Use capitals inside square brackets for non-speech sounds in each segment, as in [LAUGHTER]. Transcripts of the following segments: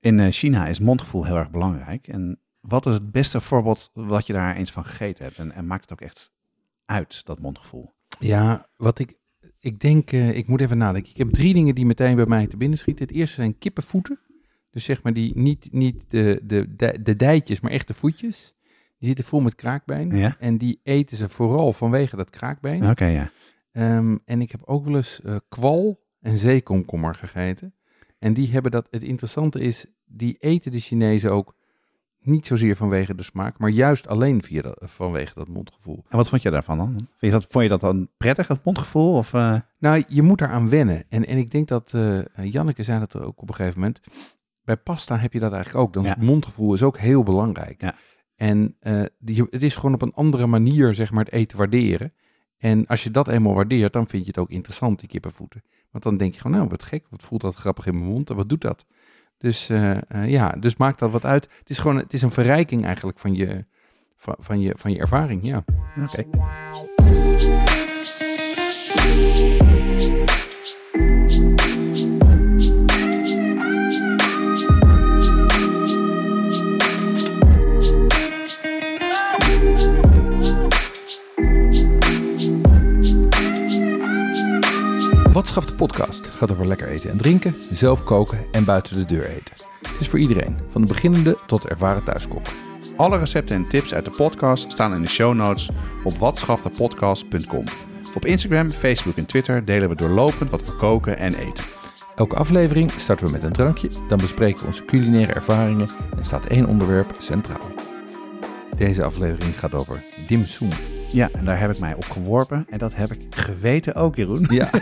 in eh, China is mondgevoel heel erg belangrijk. En wat is het beste voorbeeld wat je daar eens van gegeten hebt? En, en maakt het ook echt uit, dat mondgevoel? Ja, wat ik, ik denk, eh, ik moet even nadenken. Ik heb drie dingen die meteen bij mij te binnen schieten. Het eerste zijn kippenvoeten. Dus zeg maar die, niet, niet de, de, de, de dijtjes, maar echt de voetjes. Die zitten vol met kraakbeen. Ja. En die eten ze vooral vanwege dat kraakbeen. Oké, ja. Ehm, en ik heb ook wel eens eh, kwal en zeekomkommer gegeten. En die hebben dat, het interessante is, die eten de Chinezen ook niet zozeer vanwege de smaak, maar juist alleen via dat, vanwege dat mondgevoel. En wat vond je daarvan dan? Vind je dat, vond je dat dan prettig, dat mondgevoel? Of, eh? Nou, je moet daaraan wennen. En, en ik denk dat, eh Janneke zei dat er ook op een gegeven moment, bij pasta heb je dat eigenlijk ook. Dan is Ja. het mondgevoel is ook heel belangrijk. Ja. En eh, die, het is gewoon op een andere manier, zeg maar, het eten waarderen. En als je dat eenmaal waardeert, dan vind je het ook interessant, die kippenvoeten. Want dan denk je gewoon, nou, wat gek, wat voelt dat grappig in mijn mond en wat doet dat? Dus eh, eh, ja, dus maakt dat wat uit. Het is gewoon, het is een verrijking eigenlijk van je, van, van je, van je ervaring, ja. Oké. Wat schaft de podcast? Gaat over lekker eten en drinken, zelf koken en buiten de deur eten. Het is voor iedereen, van de beginnende tot de ervaren thuiskok. Alle recepten en tips uit de podcast staan in de show notes op watschaftepodcast.com. Op Instagram, Facebook en Twitter delen we doorlopend wat we koken en eten. Elke aflevering starten we met een drankje, dan bespreken we onze culinaire ervaringen en staat één onderwerp centraal. Deze aflevering gaat over dim sum. Ja, en daar heb ik mij op geworpen en dat heb ik geweten ook, Jeroen. Ja, [LAUGHS]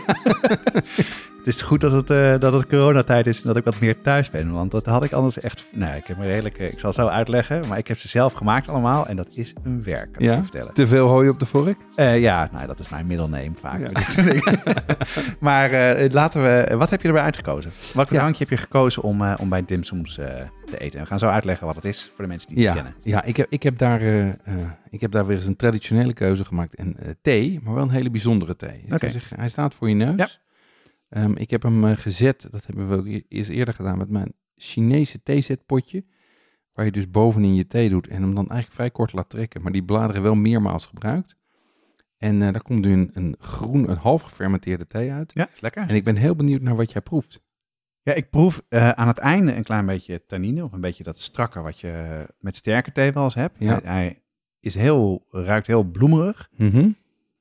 Het is goed dat het, eh, dat het coronatijd is en dat ik wat meer thuis ben. Want dat had ik anders echt... Nou, ik heb me redelijk... eh, ik zal zo uitleggen, maar ik heb ze zelf gemaakt allemaal. En dat is een werk, kan ja? vertellen. te veel hooi op de vork? Eh, ja, nou, dat is mijn middelneem vaak. Ja. [LAUGHS] maar [LAUGHS] laten we... Wat heb je erbij uitgekozen? Welke Ja. drankje heb je gekozen om, om bij dimsums te eten? En we gaan zo uitleggen wat het is voor de mensen die het Ja, kennen. ja ik, heb, ik, heb daar, eh, eh, ik heb daar weer eens een traditionele keuze gemaakt. En eh, thee, maar wel een hele bijzondere thee. Zeggen, hij staat voor je neus. Ja. Ehm, ik heb hem gezet, dat hebben we ook e- eerst eerder gedaan met mijn Chinese theezetpotje. Waar je dus bovenin je thee doet en hem dan eigenlijk vrij kort laat trekken. Maar die bladeren wel meermaals gebruikt. En daar komt nu een, een groen, een half gefermenteerde thee uit. Ja, is lekker. En ik ben heel benieuwd naar wat jij proeft. Ja, ik proef eh, aan het einde een klein beetje tannine, of een beetje dat strakke wat je met sterke thee wel eens hebt. Ja. Hij, hij is heel, ruikt heel bloemerig. Mhm.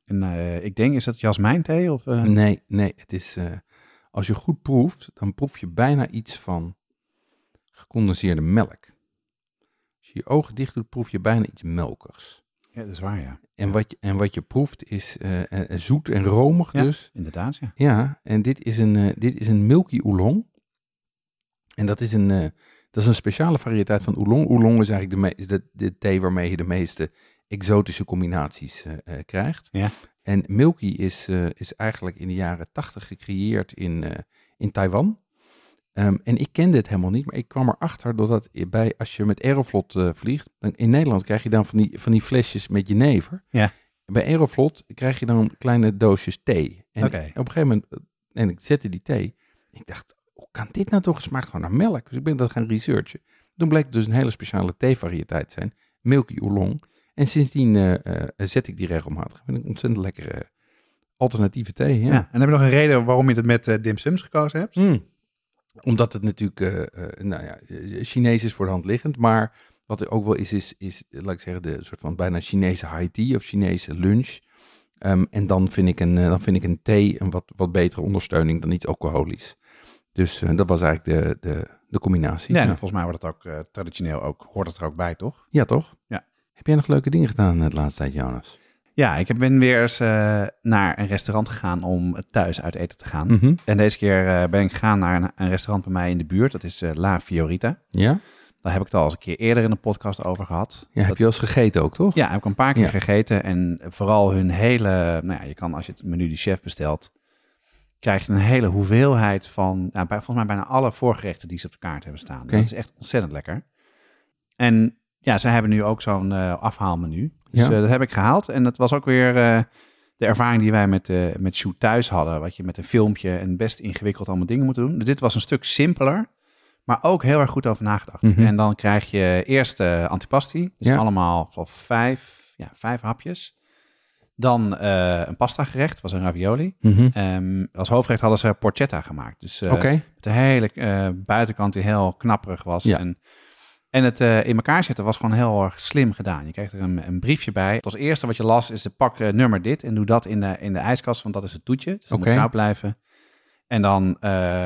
En eh, ik denk, is dat jasmijnthee? Of, eh, Nee, nee, het is. als je goed proeft, dan proef je bijna iets van gecondenseerde melk. Als je je ogen dicht doet, proef je bijna iets melkigs. Ja, dat is waar, ja. En wat je, en wat je proeft is zoet en romig Ja. dus. Inderdaad, ja. Ja, en dit is een, dit is een milky oolong. En dat is een, eh, dat is een speciale variëteit van oolong. Oolong is eigenlijk de, is de, de thee waarmee je de meeste exotische combinaties eh, eh, krijgt. Ja. En milky is, is eigenlijk in de jaren tachtig gecreëerd in, in Taiwan. Ehm, en ik kende het helemaal niet, maar ik kwam erachter doordat bij, als je met Aeroflot vliegt, dan in Nederland krijg je dan van die, van die flesjes met jenever. Ja. Bij Aeroflot krijg je dan kleine doosjes thee. En op een gegeven moment, en ik zette die thee, ik dacht, hoe kan dit nou toch? Het smaakt gewoon naar melk. Dus ik ben dat gaan researchen. Toen bleek het dus een hele speciale theevariëteit te zijn, Milky Oolong. En sindsdien eh, eh, zet ik die regelmatig. Vind ik een ontzettend lekkere alternatieve thee. ja. Ja. En heb je nog een reden waarom je het met eh dim sums gekozen hebt? Mm. Omdat het natuurlijk, eh, eh, nou ja, eh, Chinees is voor de hand liggend. Maar wat er ook wel is, is, is laat ik zeggen, de soort van bijna Chinese high tea of Chinese lunch. Ehm, en dan vind ik een, eh, dan vind ik een thee een wat, wat betere ondersteuning dan iets alcoholisch. Dus eh, dat was eigenlijk de, de, de combinatie. Ja, en ja. volgens mij wordt het ook eh, traditioneel ook, hoort het er ook bij, toch? Ja, toch? Ja. Heb jij nog leuke dingen gedaan het laatste tijd, Jonas? Ja, ik heb- ben weer eens eh, naar een restaurant gegaan om thuis uit eten te gaan. Mhm. En deze keer eh, ben ik gegaan naar een, een restaurant bij mij in de buurt. Dat is eh, La Fiorita. Ja? Daar heb ik het al eens een keer eerder in de podcast over gehad. Ja, heb je al eens gegeten ook, toch? Ja, heb ik een paar keer Ja. gegeten. En vooral hun hele... Nou ja, je kan als je het menu de chef bestelt... krijg je een hele hoeveelheid van... Nou, bij, volgens mij bijna alle voorgerechten die ze op de kaart hebben staan. Dat is echt ontzettend lekker. En ja, ze hebben nu ook zo'n eh, afhaalmenu. Dus Ja. eh, dat heb ik gehaald. En dat was ook weer eh, de ervaring die wij met, met Shoot thuis hadden. Wat je met een filmpje en best ingewikkeld allemaal dingen moet doen. Dit was een stuk simpeler, maar ook heel erg goed over nagedacht. Mhm. En dan krijg je eerst antipasti. Dus Ja. allemaal van vijf, ja, vijf hapjes. Dan eh, een pasta gerecht, was een ravioli. Mhm. Ehm, als hoofdgerecht hadden ze porchetta gemaakt. Dus eh, de hele eh, buitenkant die heel knapperig was. Ja. En, en het in elkaar zetten was gewoon heel erg slim gedaan. Je kreeg er een, een briefje bij. Het als eerste wat je las is de pak nummer dit en doe dat in de, in de ijskast, want dat is het toetje. Dus dat Oké. moet koud blijven. En dan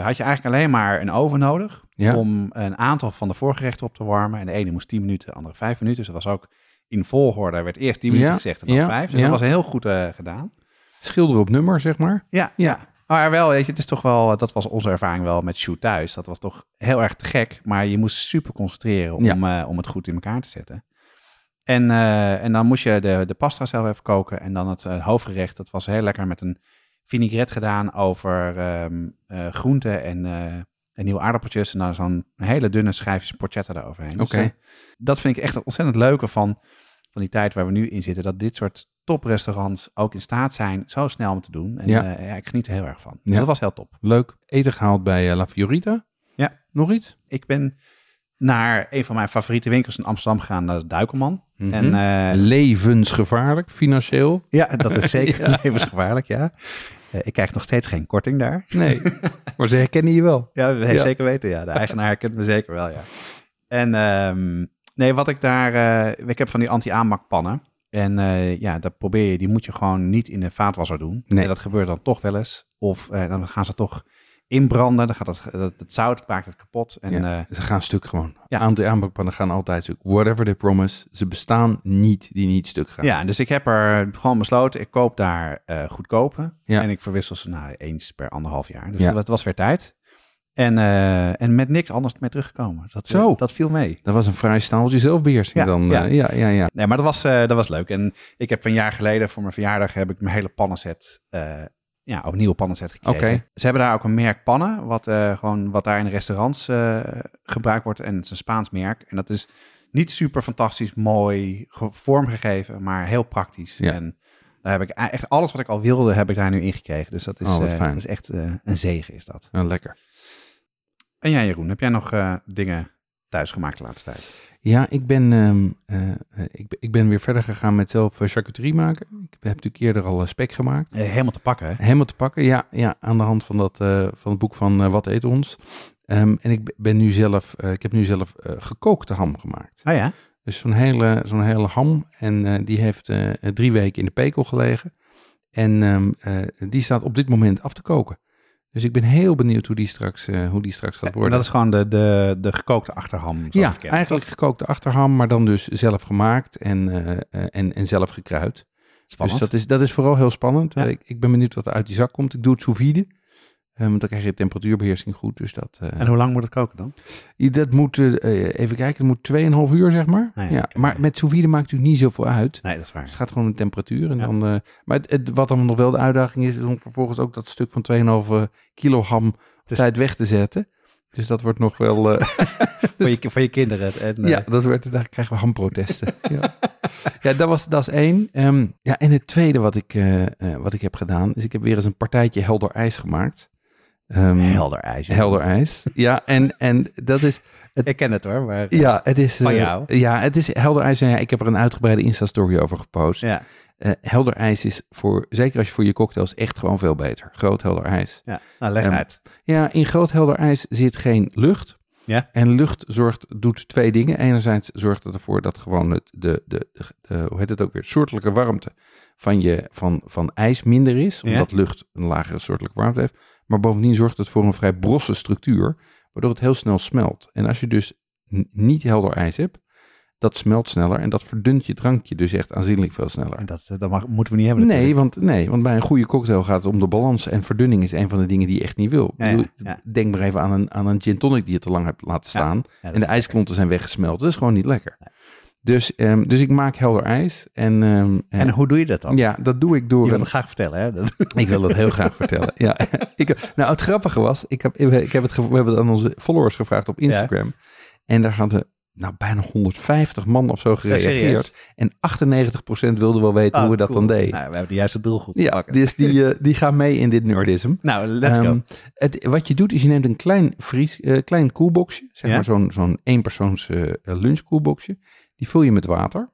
had je eigenlijk alleen maar een oven nodig Ja. om een aantal van de voorgerechten op te warmen. En de ene moest 10 minuten, de andere 5 minuten. Dus dat was ook in volgorde. Er werd eerst 10 minuten Ja, gezegd en dan ja, 5. Dus dat was heel goed eh, gedaan. Schilder op nummer, zeg maar. Ja, Ja. Maar wel, weet je, het is toch wel, dat was onze ervaring wel met Shoot thuis. Dat was toch heel erg te gek, maar je moest super concentreren om, eh, om het goed in elkaar te zetten. En, eh, en dan moest je de, de pasta zelf even koken en dan het eh, hoofdgerecht. Dat was heel lekker met een vinaigrette gedaan over eh, groenten en, eh, en nieuwe aardappeltjes. En dan zo'n hele dunne schijfjes porchetta eroverheen. Dus, Oké. eh, dat vind ik echt het ontzettend leuke van, van die tijd waar we nu in zitten. Dat dit soort toprestaurants ook in staat zijn zo snel om te doen. En Ja. ja. ja, ik geniet er heel erg van. Dus Ja. dat was heel top. Leuk. Eten gehaald bij eh, La Fiorita. Ja. Nog iets? Ik ben naar een van mijn favoriete winkels in Amsterdam gegaan, dat is Duikelman. Mhm. En eh, Levensgevaarlijk, financieel. ja, dat is zeker [LAUGHS] Ja. levensgevaarlijk, ja. Eh, ik krijg nog steeds geen korting daar. Nee, [LAUGHS] maar ze herkennen je wel. Ja, we Ja. zeker weten, ja. De eigenaar kent me zeker wel, ja. En ehm, nee, wat ik daar... eh, ik heb van die anti-aanmakpannen. En eh, ja, dat probeer je, die moet je gewoon niet in de vaatwasser doen. Nee. En dat gebeurt dan toch wel eens. Of dan gaan ze toch inbranden. Dan gaat het, het, het zout maakt het kapot. En Ja, eh, ze gaan stuk gewoon. Ja. Aantal aanbakpannen gaan altijd stuk. Whatever they promise. Ze bestaan niet die niet stuk gaan. Ja, dus ik heb er gewoon besloten, ik koop daar eh goedkope. Ja. En ik verwissel ze nou eens per anderhalf jaar. Dus Ja. dat was weer tijd. En, eh, en met niks anders mee teruggekomen. Dat, Zo. dat viel mee. Dat was een vrij staaltje zelfbeheersing Ja, dan. ja. ja, ja, ja. Nee, maar dat was, dat was leuk. En ik heb een jaar geleden voor mijn verjaardag heb ik mijn hele pannenset, ja, opnieuw pannenset gekregen. Oké. Ze hebben daar ook een merk pannen, wat, eh, gewoon, wat daar in restaurants eh, gebruikt wordt. En het is een Spaans merk. En dat is niet super fantastisch mooi ge- vormgegeven, maar heel praktisch. Ja. En daar heb ik e- echt alles wat ik al wilde, heb ik daar nu in gekregen. Dus dat is, Oh, fijn. dat is echt een zegen is dat. Ja, lekker. En jij Jeroen, heb jij nog dingen thuis gemaakt de laatste tijd? Ja, ik ben, ehm, eh, ik, ik ben weer verder gegaan met zelf eh, charcuterie maken. Ik heb natuurlijk eerder al eh, spek gemaakt. Helemaal te pakken, hè? Helemaal te pakken, ja, ja aan de hand van, dat, van het boek van Wat eet ons. Ehm, en ik ben nu zelf, ik heb nu zelf gekookte ham gemaakt. Oh ja? Dus zo'n hele, zo'n hele ham. En die heeft drie weken in de pekel gelegen. En ehm, eh, die staat op dit moment af te koken. Dus ik ben heel benieuwd hoe die straks, eh, hoe die straks gaat En worden. dat is gewoon de, de, de gekookte achterham. ja, eigenlijk gekookte achterham, maar dan dus zelf gemaakt en, eh, eh, en, en zelf gekruid. Spannend. Dus dat is, dat is vooral heel spannend. Ja. Ik, ik ben benieuwd wat er uit die zak komt. Ik doe het sous vide. Eh, want dan krijg je temperatuurbeheersing goed. Dus dat, eh, En hoe lang moet het koken dan? dat moet, eh, even kijken, het moet 2,5 uur zeg maar. Ah ja, maar met sous vide maakt natuurlijk niet zoveel uit. Nee, dat is Dus waar. het gaat gewoon om de temperatuur. En Ja. dan, maar het, het- wat dan nog wel de uitdaging is, is om vervolgens ook dat stuk van 2,5 kilo ham Dus- tijd weg te zetten. Dus dat wordt nog wel... eh, [LAUGHS] voor, je, [LAUGHS] voor je kinderen. En, ja, dat wordt, daar krijgen we hamprotesten. [LAUGHS] ja. ja, dat, was, dat is één. Ehm, ja, en het tweede wat ik, wat ik heb gedaan, is ik heb weer eens een partijtje helder ijs gemaakt. Ehm, helder ijs. helder ijs. Ja, en, en dat is... Ik ken het hoor, maar... Ja, het is... Van eh, jou? Ja, het is helder ijs. En ja, ik heb er een uitgebreide Insta-story over gepost. Ja, Eh, helder ijs is voor, zeker als je voor je cocktails, echt gewoon veel beter. Groot helder ijs. ja. Nou, leg Ehm, uit. Ja, in groot helder ijs zit geen lucht. Ja. En lucht zorgt, doet twee dingen. Enerzijds zorgt het ervoor dat gewoon het, de, de, de, de- hoe heet het ook weer, soortelijke warmte van, je, van, van ijs minder is. Ja. Omdat lucht een lagere soortelijke warmte heeft. Maar bovendien zorgt het voor een vrij brosse structuur, waardoor het heel snel smelt. En als je dus niet helder ijs hebt, dat smelt sneller en dat verdunt je drankje dus echt aanzienlijk veel sneller. En dat, dat mag, moeten we niet hebben Nee want, nee, want bij een goede cocktail gaat het om de balans. En verdunning is een van de dingen die je echt niet wil. Ja, Ik bedoel, ja, ja. Denk maar even aan een, aan een gin tonic die je te lang hebt laten staan. En de ijsklonten zijn weggesmeld. Dat is gewoon niet lekker. Dus, ehm, dus ik maak helder ijs. En, ehm, En hoe doe je dat dan? ja, dat doe ik door Je wil het graag vertellen, hè? Dat, [LAUGHS] ik wil dat heel graag vertellen. Ja, [LAUGHS] ik, nou, het grappige was, ik heb, ik heb het, we hebben het aan onze followers gevraagd op Instagram. En daar hadden nou, bijna 150 man of zo gereageerd. en 98% wilde wel weten hoe we dat Oh, cool. dan deden. Nou, we hebben de juiste doelgroep. ja, pakken. dus die, [LAUGHS] eh, die gaan mee in dit nerdism. Nou, let's Ehm, go. Het, wat je doet is je neemt een klein, vries, eh, klein koelboxje, zeg Ja. maar zo'n zo'n eenpersoons eh lunchkoelboxje. Die vul je met water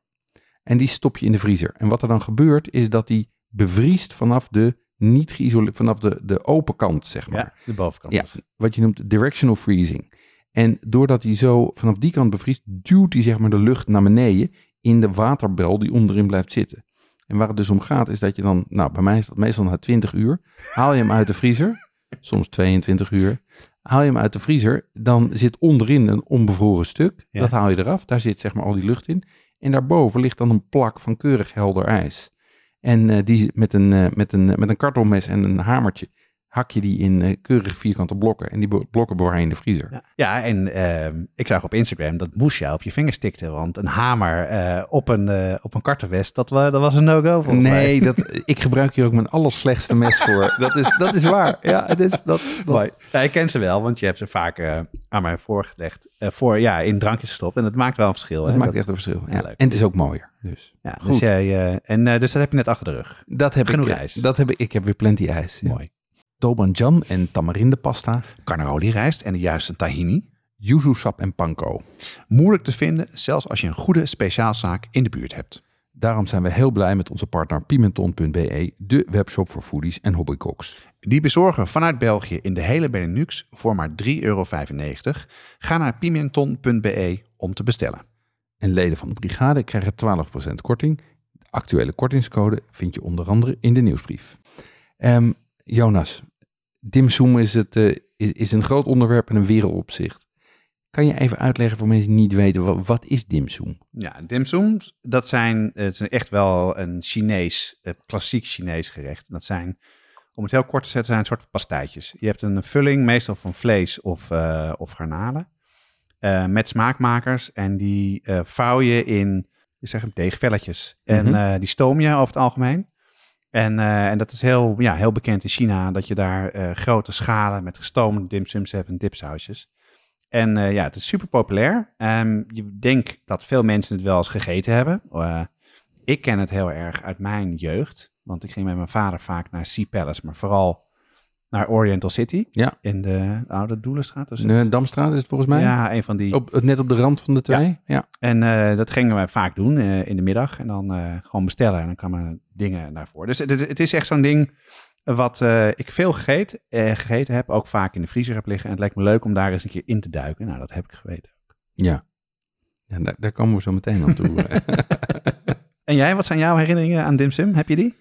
en die stop je in de vriezer. En wat er dan gebeurt is dat die bevriest vanaf de niet geïsoleerd, vanaf de, de open kant, zeg maar. Ja, de bovenkant. Ja, dus. wat je noemt directional freezing. En doordat hij zo vanaf die kant bevriest, duwt hij zeg maar de lucht naar beneden in de waterbel die onderin blijft zitten. En waar het dus om gaat is dat je dan, nou bij mij is dat meestal na 20 uur, haal je hem uit de vriezer, soms 22 uur, haal je hem uit de vriezer, dan zit onderin een onbevroren stuk, Ja. dat haal je eraf, daar zit zeg maar al die lucht in. En daarboven ligt dan een plak van keurig helder ijs. En eh, die met een, eh, met, een, met een kartelmes en een hamertje hak je die in eh, keurig vierkante blokken. En die blokken bewaar je in de vriezer. Ja, ja en ehm, ik zag op Instagram dat Moesja op je vingers tikte. Want een hamer eh, op een, eh op een kartenwest, dat, dat was een no-go mij. Nee, [LAUGHS] dat, ik gebruik hier ook mijn allerslechtste mes voor. Dat is, dat is waar. Ja, het is dat. dat- Mooi. Ja, ik ken ze wel, want je hebt ze vaak aan mij voorgelegd. voor, ja, in drankjes gestopt. En het maakt wel een verschil. Het maakt Dat- echt een verschil. Ja, leuk. En het is ook mooier. Dus. ja, dus, Goed. jij, eh, en, dus dat heb je net achter de rug. Dat heb Genoeg ik. ijs. Dat heb ik. Ik heb weer plenty ijs. Ja. Mooi. Tobanjan en tamarindepasta, Carnaroli rijst en de juiste tahini. yuzu sap en panko. Moeilijk te vinden, zelfs als je een goede speciaalzaak in de buurt hebt. Daarom zijn we heel blij met onze partner Pimenton.be, de webshop voor foodies en hobbycooks. Die bezorgen vanuit België in de hele Benelux voor maar 3,95 euro. Ga naar pimenton.be om te bestellen. En leden van de brigade krijgen 12% korting. De actuele kortingscode vind je onder andere in de nieuwsbrief. Ehm, Jonas, dimsum is, het, eh, is, is een groot onderwerp en een wereldopzicht. Kan je even uitleggen voor mensen die niet weten, wat, wat is dimsum? Ja, dimsums, dat zijn, het is echt wel een Chinees, eh, klassiek Chinees gerecht. Dat zijn, om het heel kort te zetten, zijn een soort pastijtjes. Je hebt een vulling, meestal van vlees of, eh, of garnalen, met smaakmakers. En die vouw je in, je zegt deegvelletjes. En Mhm. die stoom je over het algemeen. En, eh, en dat is heel, ja, heel bekend in China, dat je daar eh, grote schalen met gestoomde dimsums hebt en dipsausjes. En eh, ja, het is super populair. Ehm, je denkt dat veel mensen het wel eens gegeten hebben. Ik ken het heel erg uit mijn jeugd. Want ik ging met mijn vader vaak naar Sea Palace, maar vooral naar Oriental City. Ja. In de oude Doelenstraat. Dus De Damstraat is het volgens mij? ja, een van die. Op, net op de rand van de twee? Ja. En eh, dat gingen wij vaak doen eh, in de middag. En dan eh, gewoon bestellen. En dan kwamen dingen daarvoor. Dus het, het is echt zo'n ding wat ik veel gegeten, gegeten heb. Ook vaak in de vriezer heb liggen. En het lijkt me leuk om daar eens een keer in te duiken. Nou, dat heb ik geweten. Ja. ja daar, daar komen we zo meteen aan toe. [LAUGHS] [LAUGHS] En jij, wat zijn jouw herinneringen aan dimsum? Heb je die?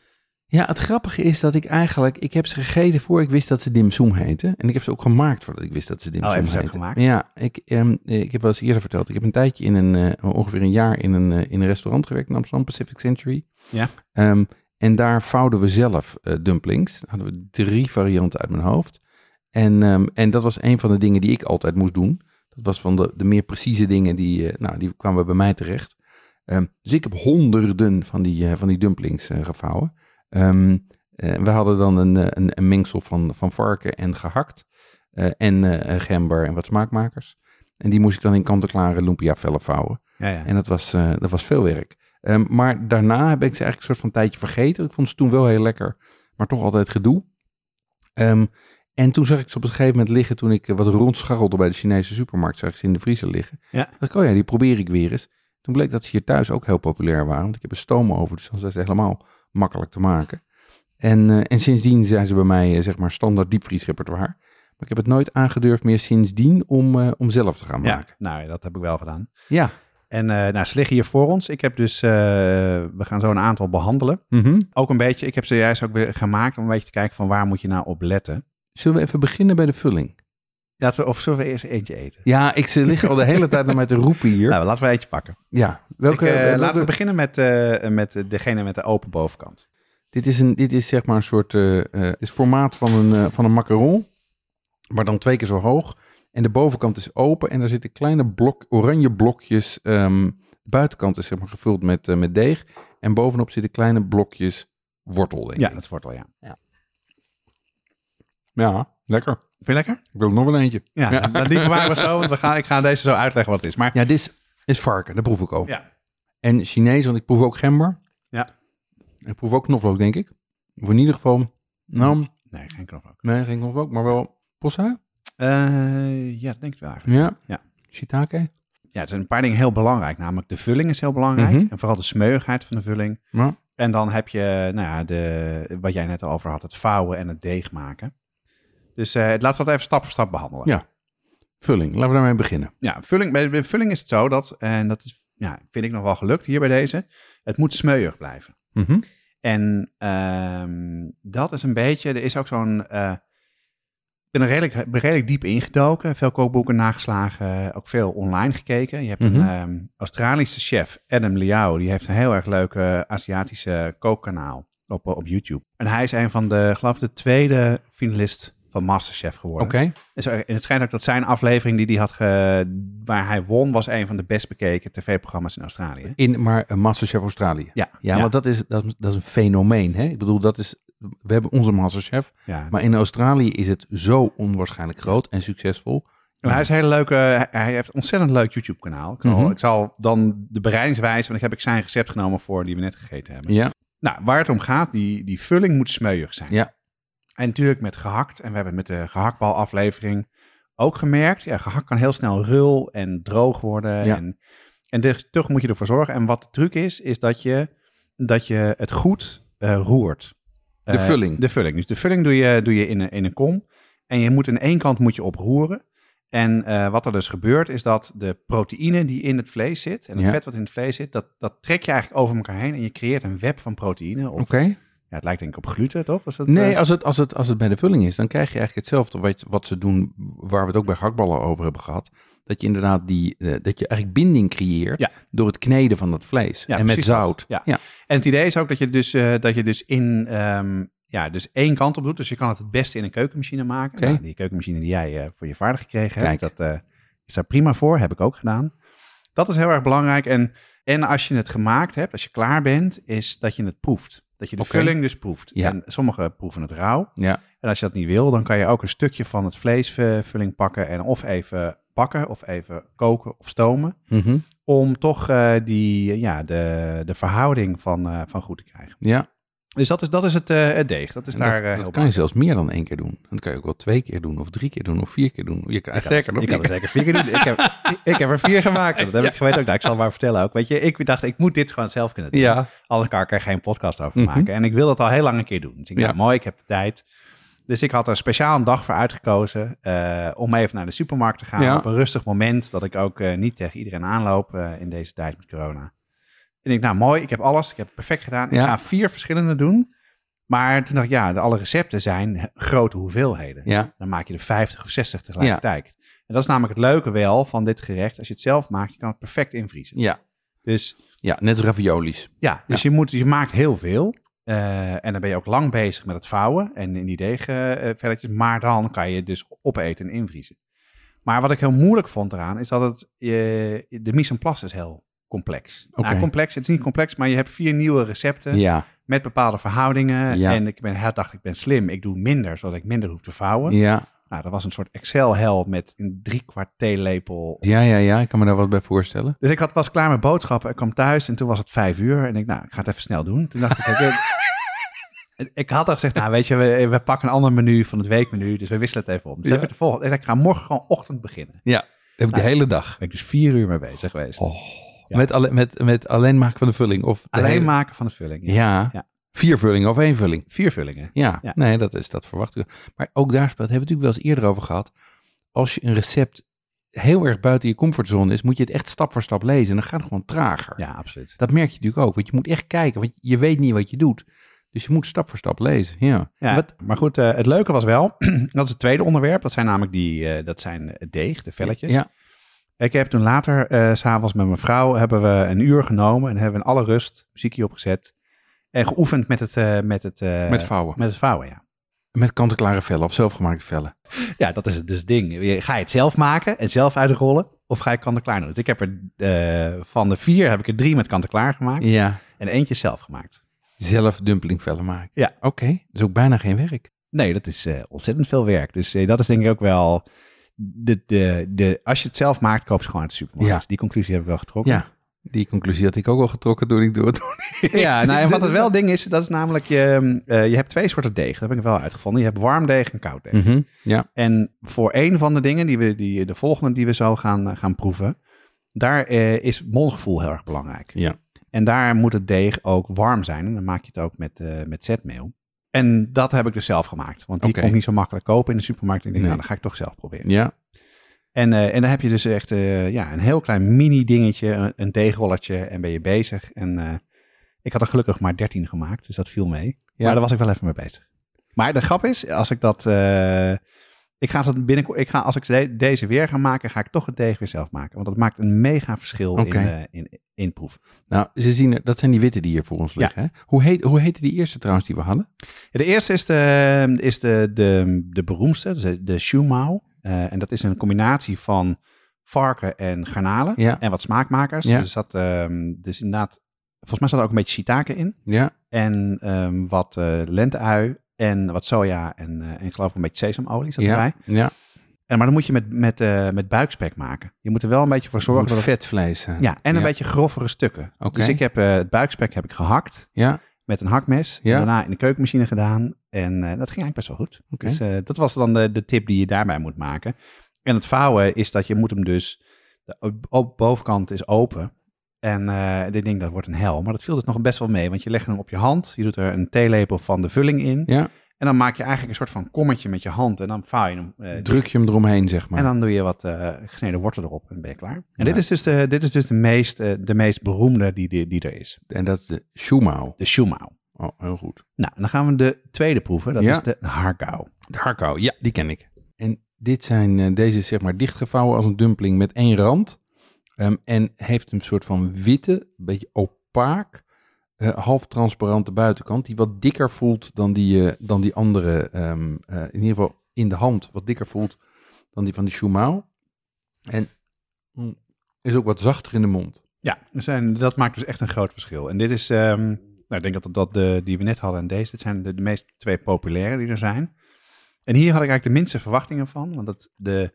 Ja, het grappige is dat ik eigenlijk, ik heb ze gegeten voor ik wist dat ze dimsum heten. En ik heb ze ook gemaakt voordat ik wist dat ze dimsum Oh, heten. gemaakt? Ja, ik, ehm, ik heb wel eens eerder verteld. Ik heb een tijdje in een, eh, ongeveer een jaar in een, eh, in een restaurant gewerkt in Amsterdam, Pacific Century. Ja. Ehm, en daar vouwden we zelf eh, dumplings. Daar hadden we drie varianten uit mijn hoofd. En, ehm, en dat was een van de dingen die ik altijd moest doen. Dat was van de, de meer precieze dingen, die, nou, die kwamen bij mij terecht. Dus ik heb honderden van die, van die dumplings gevouwen. Ehm, eh, we hadden dan een, eh, een, een mengsel van, van varken en gehakt. eh, en gember en wat smaakmakers. En die moest ik dan in kant-en-klare lumpia-vellen vouwen. Ja, ja. En dat was, dat was veel werk. Ehm, maar daarna heb ik ze eigenlijk een soort van tijdje vergeten. Ik vond ze toen wel heel lekker, maar toch altijd gedoe. Ehm, en toen zag ik ze op een gegeven moment liggen, toen ik wat rondscharrelde bij de Chinese supermarkt, zag ik ze in de vriezer liggen. Ja. Dacht ik, oh ja, die probeer ik weer eens. Toen bleek dat ze hier thuis ook heel populair waren, want ik heb een stoomoven, dus dan zijn ze helemaal makkelijk te maken. En, eh, en sindsdien zijn ze bij mij, eh, zeg maar, standaard diepvriesrepertoire. Maar ik heb het nooit aangedurfd meer sindsdien om, eh, om zelf te gaan ja, maken. nou ja, dat heb ik wel gedaan. Ja. En nou, ze liggen hier voor ons. Ik heb dus, we gaan zo een aantal behandelen. Mhm. Ook een beetje, ik heb ze juist ook weer gemaakt om een beetje te kijken van waar moet je nou op letten. Zullen we even beginnen bij de vulling? Laten we, of zullen we eerst eentje eten? Ja, ik ze liggen al de hele tijd naar mij te roepen hier. [LAUGHS] Nou, laten we eentje pakken. ja, welke, Ik, eh, laten we beginnen met, eh, met degene met de open bovenkant. Dit is, een, dit is zeg maar een soort eh, is formaat van een, van een macaron, maar dan twee keer zo hoog. En de bovenkant is open en daar zitten kleine blok, oranje blokjes. ehm, de buitenkant is zeg maar gevuld met, met deeg. En bovenop zitten kleine blokjes wortel, denk Ja, ik. dat wordt wel ja. Ja, lekker. Vind je lekker? Ik wil er nog wel eentje. Ja, Ja. dan die bewaren we zo. Want we gaan, ik ga deze zo uitleggen wat het is. Maar Ja, dit is, is varken, dat proef ik ook. ja, En Chinees, want ik proef ook gember. Ja. Ik proef ook knoflook, denk ik. Of in ieder geval, nou, nee, geen knoflook. nee, geen knoflook, maar wel possui. Eh, ja, dat denk ik wel eigenlijk. Ja. Ja. Shiitake. Ja, er zijn een paar dingen heel belangrijk. Namelijk de vulling is heel belangrijk. Mhm. En vooral de smeuigheid van de vulling. Ja. En dan heb je, nou ja, de, wat jij net al over had, het vouwen en het deeg maken. Dus eh, laten we dat even stap voor stap behandelen. Ja. Vulling, laten we daarmee beginnen. Ja, vulling, bij, bij vulling is het zo dat, en dat is, ja, vind ik nog wel gelukt hier bij deze, het moet smeuig blijven. Mhm. En ehm, dat is een beetje, er is ook zo'n, eh, ik ben er redelijk, ben redelijk diep ingedoken, veel kookboeken nageslagen, ook veel online gekeken. Je hebt Mhm. een ehm, Australische chef, Adam Liao, die heeft een heel erg leuk eh, Aziatische kookkanaal op, op YouTube. En hij is een van de, geloof ik, de tweede finalist van Masterchef geworden. Oké. En, het schijnt ook dat zijn aflevering die hij had ge, waar hij won, was een van de best bekeken tv-programma's in Australië. In, maar een Masterchef Australië. Ja, Ja, want dat is, dat, is- dat is een fenomeen. Hè? Ik bedoel, dat is, we hebben onze Masterchef. ja. Maar in Australië is het zo onwaarschijnlijk groot en succesvol. En hij is een hele leuke, hij- heeft een ontzettend leuk YouTube-kanaal. Ik, zal- Mhm. ik zal dan de bereidingswijze, want ik heb ik zijn recept genomen voor die we net gegeten hebben. Ja. Nou, waar het om gaat, die, die vulling moet smeuig zijn. Ja. En natuurlijk met gehakt, en we hebben met de gehaktbal-aflevering ook gemerkt. Ja, gehakt kan heel snel rul en droog worden. Ja. En, en dus toch moet je ervoor zorgen. En wat de truc is, is dat je, dat je het goed eh, roert. De Eh, vulling. De vulling. Dus de vulling doe je, doe je in, een, in een kom. En je moet aan één kant moet je oproeren. En eh, wat er dus gebeurt, is dat de proteïne die in het vlees zit, en het Ja. vet wat in het vlees zit, dat, dat trek je eigenlijk over elkaar heen. En je creëert een web van proteïne. Oké. Het lijkt denk ik op gluten, toch? Nee, eh, als het, als, het, als het bij de vulling is, dan krijg je eigenlijk hetzelfde wat, wat ze doen, waar we het ook bij gehaktballen over hebben gehad. Dat je inderdaad die, eh, dat je eigenlijk binding creëert Ja. door het kneden van dat vlees. Ja, en met zout. Ja. ja. En het idee is ook dat je dus, eh, dat je dus in ehm, ja, dus één kant op doet. Dus je kan het het beste in een keukenmachine maken. Nou, die keukenmachine die jij voor je vader gekregen Kijk. hebt, dat is daar prima voor. Heb ik ook gedaan. Dat is heel erg belangrijk. En, en als je het gemaakt hebt, als je klaar bent, is dat je het proeft. Dat je de vulling dus proeft. Ja. En sommigen proeven het rauw. Ja. En als je dat niet wil, dan kan je ook een stukje van het vleesvulling pakken en of even bakken of even koken of stomen. Mhm. Om toch eh, die, ja, de, de verhouding van, eh, van goed te krijgen. ja. Dus dat is, dat is het, eh, het deeg. Dat is En daar dat, eh, dat heel kan je zelfs meer dan één keer doen. Dat kan je ook wel twee keer doen, of drie keer doen, of vier keer doen. Je kan Ik zeker kan, nog ik kan er zeker vier keer doen. Ik heb, ik, heb er vier gemaakt. Dat heb ik geweten ook. Nou, ik zal het maar vertellen ook. Weet je, ik dacht, ik moet dit gewoon zelf kunnen doen. Ja, Anders kan ik er geen podcast over Mhm. maken. En ik wil dat al heel lang een keer doen. Dus ik dacht, Ja. mooi, ik heb de tijd. Dus ik had er speciaal een dag voor uitgekozen eh, om even naar de supermarkt te gaan. Ja. Op een rustig moment, dat ik ook niet tegen iedereen aanloop in deze tijd met corona. En ik, nou mooi, ik heb alles, ik heb het perfect gedaan. Ja. Ik ga vier verschillende doen. Maar toen dacht ik, ja, de, alle recepten zijn grote hoeveelheden. ja, Dan maak je er 50 of 60 tegelijkertijd. En dat is namelijk het leuke wel van dit gerecht. Als je het zelf maakt, je kan het perfect invriezen. ja. Dus Ja, net als raviolis. ja, dus Je, moet, je maakt heel veel. Eh, en dan ben je ook lang bezig met het vouwen en in die deegvelletjes. maar dan kan je dus opeten en invriezen. Maar wat ik heel moeilijk vond eraan, is dat het, eh, de mise en place is heel complex. Oké. Nou, complex, het is niet complex, maar je hebt vier nieuwe recepten Ja, met bepaalde verhoudingen. Ja. En ik ben, hij dacht, ik ben slim, ik doe minder, zodat ik minder hoef te vouwen. ja, Nou, dat was een soort Excel-hel met een drie kwart theelepel. ja, ja, ja. Ik kan me daar wat bij voorstellen. Dus ik had, was klaar met boodschappen. Ik kwam thuis en toen was het vijf uur. En ik, nou, ik ga het even snel doen. Toen dacht ik, [LAUGHS] ik, ik had al gezegd, nou weet je, we, we pakken een ander menu van het weekmenu. Dus we wisselen het even om. Dus Ja. heb ik de volgende. Ik ga morgen gewoon ochtend beginnen. Dat heb ik de Nou, hele dag. ben ik dus vier uur mee bezig geweest. Oh, Ja. met, alle, met, met alleen maken van de vulling. Of de Alleen hele- maken van de vulling. Ja. Vier vullingen of één vulling. Vier vullingen. Ja, Ja. nee, dat, is, dat verwacht ik. Maar ook daar speelt, hebben we het natuurlijk wel eens eerder over gehad. Als je een recept heel erg buiten je comfortzone is, moet je het echt stap voor stap lezen. En dan gaat het gewoon trager. Ja, absoluut. Dat merk je natuurlijk ook, want je moet echt kijken, want je weet niet wat je doet. Dus je moet stap voor stap lezen. Ja. Ja, Wat, maar goed, eh, het leuke was wel, [CLEARS THROAT] dat is het tweede onderwerp. Dat zijn namelijk die, eh, dat zijn deeg, de velletjes. Ja, Ik heb toen later, s s'avonds met mijn vrouw, hebben we een uur genomen en hebben we in alle rust muziekje opgezet. En geoefend met het, eh, met het, eh, met vouwen. met het vouwen, ja. Met kant-en-klare vellen of zelfgemaakte vellen. Ja, dat is het dus ding. Ga je het zelf maken en zelf uitrollen of ga je kant-en-klaar doen? Dus ik heb er van de vier heb ik er drie met kant-en-klaar gemaakt Ja. en eentje zelf gemaakt. Zelf dumplingvellen maken. Ja. Oké, dat is ook bijna geen werk. Nee, dat is ontzettend veel werk. Dus dat is denk ik ook wel... De, de, de, als je het zelf maakt, koop je gewoon uit de supermarkt. Ja. Die conclusie heb ik wel getrokken. Ja, die conclusie had ik ook al getrokken toen ik door het [LAUGHS] Ja, nou, en wat het wel ding is, dat is namelijk, je, eh, je hebt twee soorten deeg. Dat heb ik wel uitgevonden. Je hebt warm deeg en koud deeg. Mhm, Ja, En voor een van de dingen, die we, die, de volgende die we zo gaan, eh, gaan proeven, daar eh, is mondgevoel heel erg belangrijk. ja. En daar moet het deeg ook warm zijn. En dan maak je het ook met, met zetmeel. En dat heb ik dus zelf gemaakt. Want die Oké. kon ik niet zo makkelijk kopen in de supermarkt. En ik denk, Nee. nou, dan ga ik toch zelf proberen. Ja, En, eh, en dan heb je dus echt eh, ja, een heel klein mini dingetje, een, een deegrolletje en ben je bezig. En eh, ik had er gelukkig maar 13 gemaakt, dus dat viel mee. Ja. Maar daar was ik wel even mee bezig. Maar de grap is, als ik dat... ik ga het binnenkort, ik ga, als ik de- deze weer ga maken, ga ik toch het deeg weer zelf maken. Want dat maakt een mega verschil in, eh, in, in proeven. nou, ze zien dat zijn die witte die hier voor ons Ja. liggen. Hè? Hoe, heet, hoe heette die eerste trouwens die we hadden? De eerste is de, is de, de, de beroemdste, dus de, de shumao. Eh, en dat is een combinatie van varken en garnalen Ja. en wat smaakmakers. Ja. Dus, dat, ehm, dus inderdaad, volgens mij zat er ook een beetje shiitake in. Ja, En ehm, wat eh lenteui en wat soja en, eh, en ik geloof een beetje sesamolie zat erbij. ja, ja. En, maar dan moet je met, met, eh, met buikspek maken. Je moet er wel een beetje voor zorgen dat het, vetvlees. eh, Ja, en een beetje grovere stukken. Dus ik heb eh, het buikspek heb ik gehakt Ja, met een hakmes. Ja. En daarna in de keukenmachine gedaan. En dat ging eigenlijk best wel goed. Oké. Dus dat was dan de, de tip die je daarbij moet maken. En het vouwen is dat je moet hem dus... De bovenkant is open. En eh ik denk dat wordt een hel. Maar dat viel dus nog best wel mee. Want je legt hem op je hand. Je doet er een theelepel van de vulling in. ja. En dan maak je eigenlijk een soort van kommetje met je hand. En dan vouw je hem. eh, Druk je hem eromheen, zeg maar. en dan doe je wat eh, gesneden wortel erop en ben je klaar. En Ja. dit is dus, de, dit is dus de, meest, de meest beroemde die, die, die er is. En dat is de shumao. De shumao. Oh, heel goed. Nou, en dan gaan we de tweede proeven. Dat Ja. is de hargau. De harkau, ja, die ken ik. En dit zijn, deze is zeg maar dichtgevouwen als een dumpling met één rand. Ehm, en heeft een soort van witte, beetje opaak, eh, half transparante buitenkant. Die wat dikker voelt dan die, eh, dan die andere, ehm, eh, in ieder geval in de hand, wat dikker voelt dan die van de shumao. En mm, is ook wat zachter in de mond. Ja, zijn, dat maakt dus echt een groot verschil. En dit is, ehm, nou, ik denk dat dat de, die we net hadden en deze, dit zijn de, de meest twee populaire die er zijn. En hier had ik eigenlijk de minste verwachtingen van, want dat, de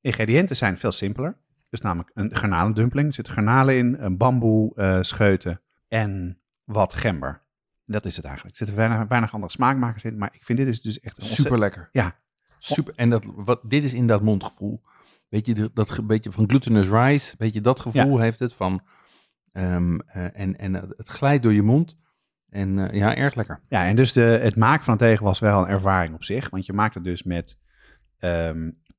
ingrediënten zijn veel simpeler. Dus namelijk een garnalendumpling, er zitten garnalen in, een bamboe, eh, scheuten en wat gember. Dat is het eigenlijk. Er zitten weinig, weinig andere smaakmakers in, maar ik vind dit is dus echt Super lekker. Ja, Super. En dat, wat, dit is in dat mondgevoel. Weet je, dat, dat beetje van glutinous rice, weet je, dat gevoel heeft het van. ehm, eh, en, en het glijdt door je mond. En eh, ja, erg lekker. Ja, en dus de, het maken van het deeg was wel een ervaring op zich. Want je maakt het dus met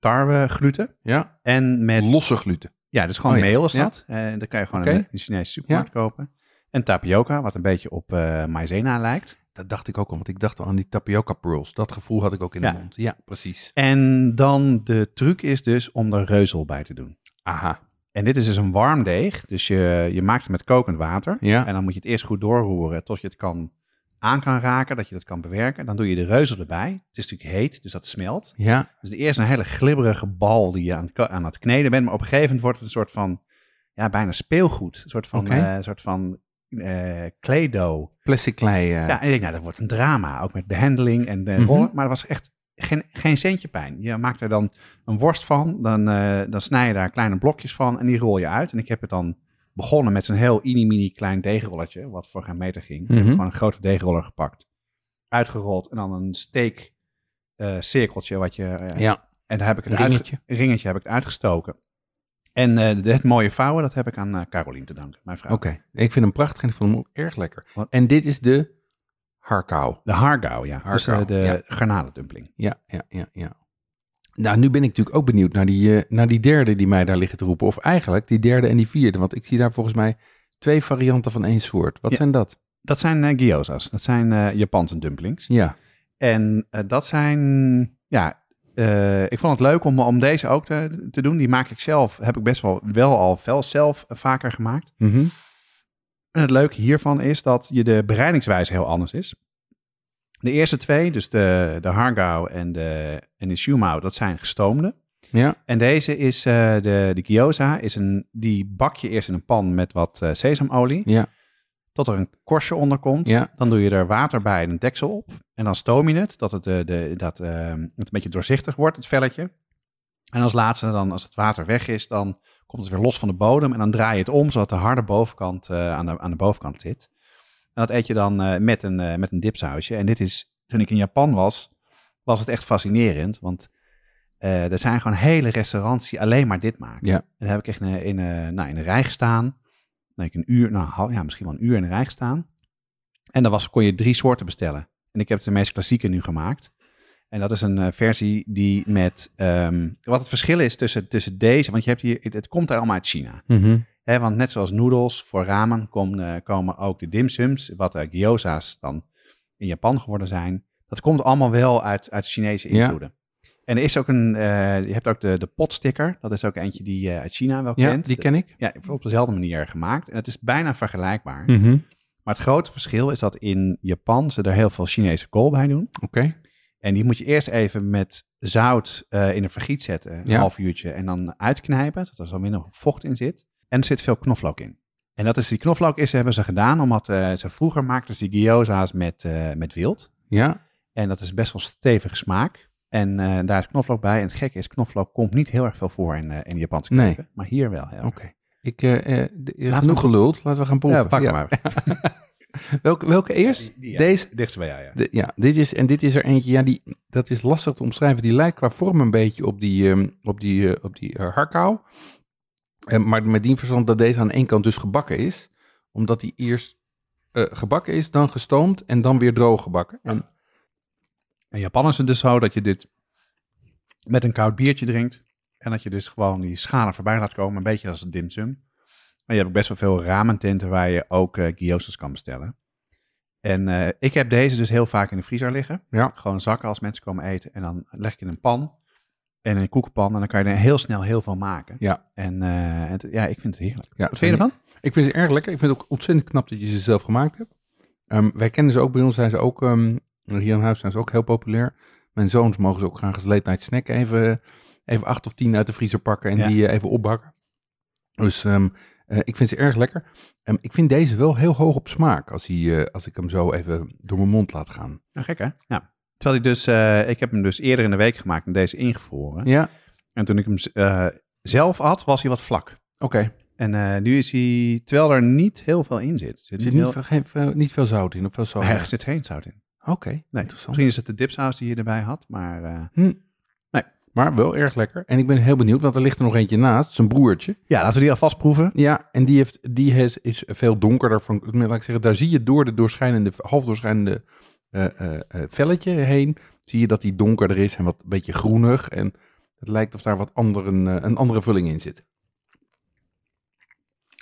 ehm tarwegluten Ja, en met... losse gluten. Ja, dus gewoon Oh meel is dat. En dat kan je gewoon Oké. in de- in de Chinese supermarkt kopen. En tapioca, wat een beetje op eh maizena lijkt. Dat dacht ik ook al, want ik dacht al aan die tapioca pearls. Dat gevoel had ik ook in de mond. Ja, precies. En dan de truc is dus om er reuzel bij te doen. Aha. En dit is dus een warm deeg. Dus je, je maakt het met kokend water. Ja. En dan moet je het eerst goed doorroeren tot je het kan, aan kan raken, dat je het kan bewerken. Dan doe je de reuzel erbij. Het is natuurlijk heet, dus dat smelt. Ja, Dus de eerste een hele glibberige bal die je aan het, aan het kneden bent. Maar op een gegeven moment wordt het een soort van, ja, bijna speelgoed. Een soort van, Oké. eh, soort van Play-Doh. plastic klei. eh, Ja, en ik denk, nou, dat wordt een drama. Ook met behandeling en de rollen. Maar was echt geen, geen centje pijn. Je maakt er dan een worst van. Dan, dan snij je daar kleine blokjes van en die rol je uit. En ik heb het dan begonnen met zo'n heel mini-mini klein deegrolletje. Wat voor geen meter ging. Toen heb ik Mhm. gewoon een grote deegroller gepakt. Uitgerold en dan een steek eh, cirkeltje wat je... eh, ja. en daar heb ik het ringetje. ringetje heb ik het uitgestoken. En eh, de- het mooie vouwen, dat heb ik aan eh Carolien te danken, mijn vrouw. Oké. Ik vind hem prachtig en ik vond hem ook erg lekker. Wat? En dit is de harkau. De hargau, ja. dus eh, Hargau, de ja. garnalendumpling. Ja, ja, ja, ja. Nou, nu ben ik natuurlijk ook benieuwd naar die, eh, naar die derde die mij daar liggen te roepen. Of eigenlijk die derde en die vierde. Want ik zie daar volgens mij twee varianten van één soort. Wat Ja. zijn dat? Dat zijn eh, gyoza's. Dat zijn eh, Japanse dumplings. Ja. En dat zijn, ja, ik vond het leuk om, om deze ook te, te doen. Die maak ik zelf, heb ik best wel, wel al wel zelf vaker gemaakt. Mhm. En het leuke hiervan is dat je de bereidingswijze heel anders is. De eerste twee, dus de, de hargao en de, en de shumao, dat zijn gestoomde. Ja. En deze is, eh, de, de gyoza, is een, die bak je eerst in een pan met wat eh, sesamolie. Ja. Tot er een korstje onder komt. Ja. Dan doe je er water bij en een deksel op. En dan stoom je het, dat het, de, de, dat, eh, het een beetje doorzichtig wordt, het velletje. En als laatste, dan, als het water weg is, dan komt het weer los van de bodem. En dan draai je het om, zodat de harde bovenkant eh, aan, de, aan de bovenkant zit. En dat eet je dan eh, met, een, eh, met een dipsausje. En dit is, toen ik in Japan was, was het echt fascinerend. Want eh, er zijn gewoon hele restaurants die alleen maar dit maken. Ja. En daar heb ik echt in, in, nou, in de rij gestaan. Nou, ik een uur, nou, ja, misschien wel een uur in de rij gestaan. En dan was, kon je drie soorten bestellen. En ik heb de meest klassieke nu gemaakt. En dat is een versie die met... ehm, wat het verschil is tussen, tussen deze... Want je hebt hier, het, het komt allemaal uit China. Mhm. Want net zoals noedels voor ramen komen, komen ook de dimsums... wat de gyoza's dan in Japan geworden zijn. Dat komt allemaal wel uit, uit Chinese Ja. invloeden. En er is ook een... eh, je hebt ook de, de potsticker. Dat is ook eentje die je uit China wel Ja, kent. die ken ik. Ja, op dezelfde manier gemaakt. En het is bijna vergelijkbaar. Mhm. Maar het grote verschil is dat in Japan ze er heel veel Chinese kool bij doen. Oké. En die moet je eerst even met zout eh, in een vergiet zetten, een Ja. half uurtje. En dan uitknijpen, zodat er zo minder vocht in zit. En er zit veel knoflook in. En dat is die knoflook is, hebben ze gedaan, omdat eh, ze vroeger maakten ze die gyoza's met, eh, met wild. Ja. En dat is best wel stevige smaak. En eh, daar is knoflook bij. En het gekke is, knoflook komt niet heel erg veel voor in, in Japanse Nee. keuken. Maar hier wel Oké. erg. Ik, de- we- genoeg geluld. Laten we gaan proeven. Ja, pak Ja. maar. [LAUGHS] Welke, welke eerst? Die. Deze? Dichtst bij jou, ja. De- ja, dit is, en dit is er eentje, ja, die, dat is lastig te omschrijven. Die lijkt qua vorm een beetje op die, ehm, op die, op die harkau. Eh, maar met die verstand dat deze aan één kant dus gebakken is. Omdat die eerst eh, gebakken is, dan gestoomd en dan weer droog gebakken. En, In Japan is het dus zo dat je dit met een koud biertje drinkt. En dat je dus gewoon die schalen voorbij laat komen. Een beetje als een dimsum. Maar je hebt ook best wel veel ramententen waar je ook eh gyozas kan bestellen. En ik heb deze dus heel vaak in de vriezer liggen. Ja. Gewoon zakken als mensen komen eten. En dan leg ik in een pan. En in een koekenpan. En dan kan je er heel snel heel veel maken. Ja. En eh, het- ja, ik vind het heerlijk. ja, Wat vind je ervan? Ik vind ze erg lekker. Ik vind het ook ontzettend knap dat je ze zelf gemaakt hebt. Ehm, wij kennen ze ook, bij ons zijn ze ook, ehm, hier in huis zijn ze ook heel populair. Mijn zoons mogen ze ook graag als late night snack even, even acht of tien uit de vriezer pakken en Ja. die eh, even opbakken. Dus ehm, eh, ik vind ze erg lekker. Ik vind deze wel heel hoog op smaak als, hij, als ik hem zo even door mijn mond laat gaan. Nou, gek hè? Ja. Terwijl ik dus, eh, ik heb hem dus eerder in de week gemaakt en deze ingevroren. Ja, En toen ik hem eh, zelf at, was hij wat vlak. oké. En eh, nu is hij, terwijl er niet heel veel in zit. Er zit, zit niet veel, geen, veel- niet veel zout in of veel soja. heel, er zit geen zout in. Oké, Nee, misschien is het de dipsaus die je erbij had, maar Hm. Nee. Maar wel erg lekker. En ik ben heel benieuwd, want er ligt er nog eentje naast, zijn broertje. ja, laten we die alvast proeven. Ja, en die, heeft, die heeft, is veel donkerder. Van, laat ik zeggen, daar zie je door de doorschijnende, half doorschijnende eh, velletje heen, zie je dat die donkerder is en wat een beetje groenig. En het lijkt of daar wat andere, eh, een andere vulling in zit.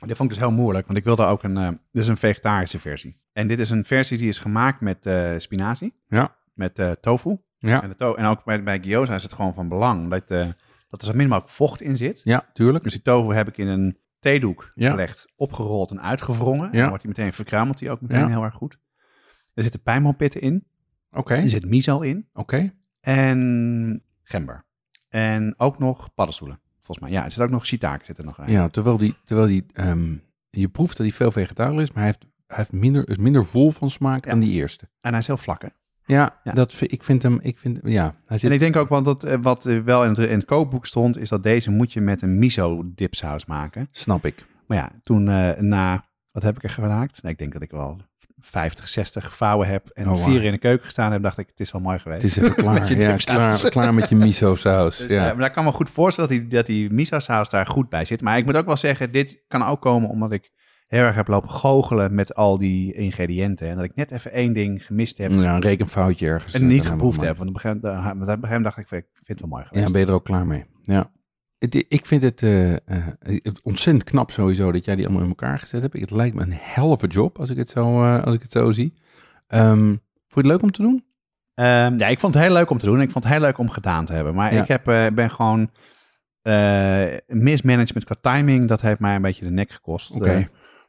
Dit vond ik dus heel moeilijk, want ik wilde ook een, eh, dit is een vegetarische versie. En dit is een versie die is gemaakt met eh, spinazie, Ja, met eh, tofu. ja, En, de to- en ook bij, bij gyoza is het gewoon van belang dat, eh, dat er zo min mogelijk vocht in zit. ja, tuurlijk. Dus die tofu heb ik in een theedoek Ja. gelegd, opgerold en uitgewrongen. En Ja. dan wordt hij meteen verkruimelt hij ook meteen Ja. heel erg goed. Er zitten pijnmanpitten in, Oké, er zit miso in oké. en gember. En ook nog paddenstoelen, volgens mij. Ja, er zit ook nog shiitake zit er nog aan. Ja, terwijl die, terwijl die ehm, je proeft dat hij veel vegetarisch is, maar hij heeft, hij heeft minder, is minder vol van smaak Ja. dan die eerste. En hij is heel vlak, hè? Ja, Ja. Dat, ik vind hem, ik vind, ja, hij zit, En ik denk ook, want dat, eh, wat wel in het, in het kookboek stond, is dat deze moet je met een miso dipsaus maken. snap ik. Maar ja, toen eh, na, wat heb ik er gemaakt? Nou, ik denk dat ik wel 50, 60 gevouwen heb en Oh, vier in de keuken gestaan heb, dacht ik, het is wel mooi geweest. Het is even klaar. [LAUGHS] Je ja, klaar, klaar met je miso saus. [LAUGHS] Dus, ja. eh, maar daar kan me goed voorstellen dat die, dat die miso saus daar goed bij zit. Maar ik moet ook wel zeggen, dit kan ook komen omdat ik heel erg heb lopen goochelen met al die ingrediënten. En dat ik net even één ding gemist heb ja, een rekenfoutje ergens. en eh, niet dan geproefd heb. Want op een gegeven moment- moment dacht ik, ik vind het wel mooi we geweest. Ja, ben je er ook klaar mee. Ja. Het- ik vind het eh, eh, ontzettend knap sowieso dat jij die allemaal in elkaar gezet hebt. Het lijkt me een helve job als ik het zo, eh, als ik het zo zie. Ehm, vond je het leuk om te doen? Ehm, ja, ik vond het heel leuk om te doen. Ik vond het heel leuk om gedaan te hebben. Maar Ja. ik heb, ben gewoon mismanagement qua timing. Dat heeft mij een beetje de nek gekost. Oké. Eh,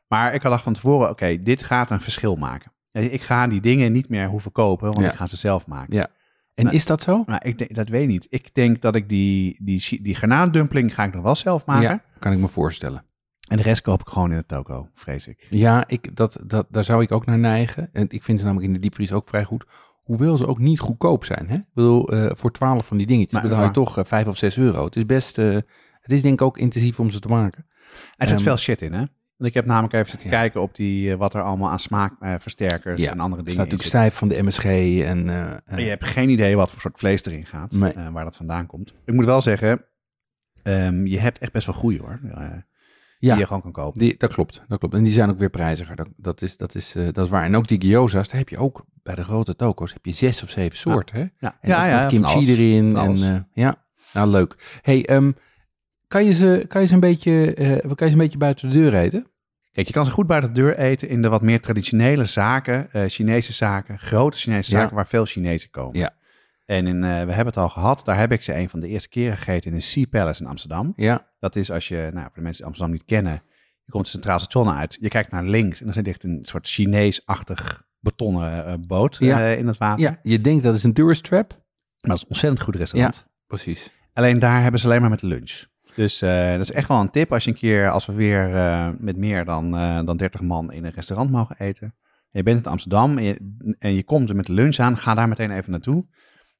maar ik had van tevoren, oké, dit gaat een verschil maken. Ik ga die dingen niet meer hoeven kopen, want Ja. ik ga ze zelf maken. Ja. En Nee. is dat zo? Nou, ik denk, dat weet ik niet. Ik denk dat ik die, die, die garnalendumpling ga ik nog wel zelf maken. Ja, kan ik me voorstellen. En de rest koop ik gewoon in de toko, vrees ik. Ja, ik, dat, dat, daar zou ik ook naar neigen. En ik vind ze namelijk in de diepvries ook vrij goed. Hoewel ze ook niet goedkoop zijn. Hè? Ik bedoel, eh, voor twaalf van die dingetjes Maar- betaal je toch eh, vijf of zes euro. Het is best, eh, het is denk ik ook intensief om ze te maken. Er zit Ehm, veel shit in, hè? Want ik heb namelijk even zitten Ja. kijken op die, eh, wat er allemaal aan smaakversterkers Ja, en andere Het dingen staat natuurlijk stijf van de MSG en... eh, eh, En je hebt geen idee wat voor soort vlees erin gaat, Nee. eh, waar dat vandaan komt. Ik moet wel zeggen, ehm, je hebt echt best wel goeie hoor, eh, ja, die je gewoon kan kopen. die, dat klopt, dat klopt. En die zijn ook weer prijziger. Dat, dat, is, dat, is, eh, dat is waar. En ook die gyoza's, daar heb je ook bij de grote toko's heb je zes of zeven soorten. Hè? Ja, En van kimchi erin. En, eh, ja, nou leuk. Hey, ehm, kan, je ze, kan, je ze een beetje, eh, kan je ze een beetje buiten de deur eten? Kijk, je kan ze goed buiten de deur eten in de wat meer traditionele zaken, eh, Chinese zaken, grote Chinese Ja. zaken waar veel Chinezen komen. Ja. En in, eh, we hebben het al gehad, daar heb ik ze een van de eerste keren gegeten in de Sea Palace in Amsterdam. Ja, Dat is als je, nou, voor de mensen die Amsterdam niet kennen, je komt het Centraal Station uit, je kijkt naar links en dan zit echt een soort Chinees-achtig betonnen boot Ja. in het water. ja, je denkt dat is een tourist trap. Maar dat is een ontzettend goed restaurant. Precies. Alleen daar hebben ze alleen maar met de lunch. Dus eh, dat is echt wel een tip als je een keer, als we weer eh, met meer dan, eh, dan 30 man in een restaurant mogen eten. En je bent in Amsterdam en je, en je komt er met de lunch aan, ga daar meteen even naartoe.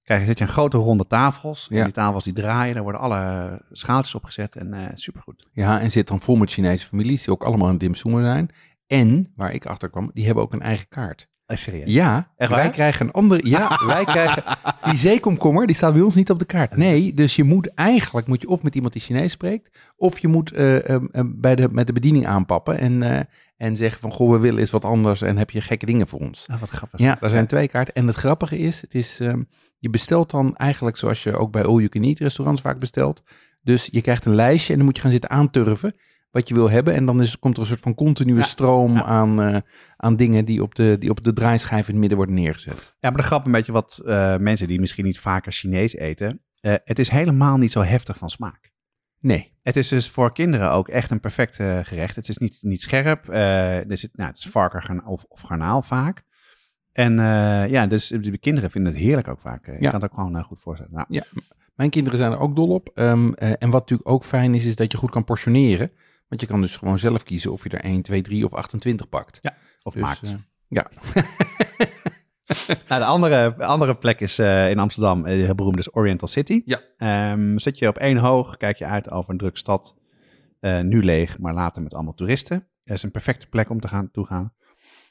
Kijk, er zit je een grote ronde tafels. En die tafels die draaien, daar worden alle schaaltjes opgezet en supergoed. Ja, en zit dan vol met Chinese families die ook allemaal een dimsummer zijn. En, waar ik achter kwam, die hebben ook een eigen kaart. Eh, serieus? Ja, Echt wij waar? krijgen een andere. Ja, [LAUGHS] wij krijgen. Die zeekomkommer, die staat bij ons niet op de kaart. Nee, dus je moet eigenlijk moet je of met iemand die Chinees spreekt, of je moet eh, eh, eh, bij de, met de bediening aanpappen en, en zeggen van goh, we willen eens wat anders en heb je gekke dingen voor ons. Ah, wat grappig. Ja, er zijn twee kaarten. En het grappige is, het is ehm, je bestelt dan eigenlijk zoals je ook bij all you can eat restaurants vaak bestelt. Dus je krijgt een lijstje en dan moet je gaan zitten aanturven wat je wil hebben. En dan is, komt er een soort van continue Ja, stroom ja. Aan, eh, aan dingen die op, de, die op de draaischijf in het midden worden neergezet. Ja, maar de grap een beetje wat eh, mensen die misschien niet vaker Chinees eten. eh, het is helemaal niet zo heftig van smaak. Nee. Het is dus voor kinderen ook echt een perfect gerecht. Het is niet, niet scherp. eh, er zit, nou, het is varken of, of garnaal vaak. En eh, ja, dus de kinderen vinden het heerlijk ook vaak. Ik Ja. kan het ook gewoon goed voorstellen. Nou, Mijn kinderen zijn er ook dol op. Ehm, eh, en wat natuurlijk ook fijn is, is dat je goed kan portioneren. Want je kan dus gewoon zelf kiezen of je er 1, 2, 3 of 28 pakt. of Dus, maakt. eh, ja, [LAUGHS] Nou, de andere, andere plek is eh, in Amsterdam, eh, heel beroemd is Oriental City. Ja. Ehm, zit je op één hoog, kijk je uit over een drukke stad. Nu leeg, maar later met allemaal toeristen. Het is een perfecte plek om te gaan toe gaan.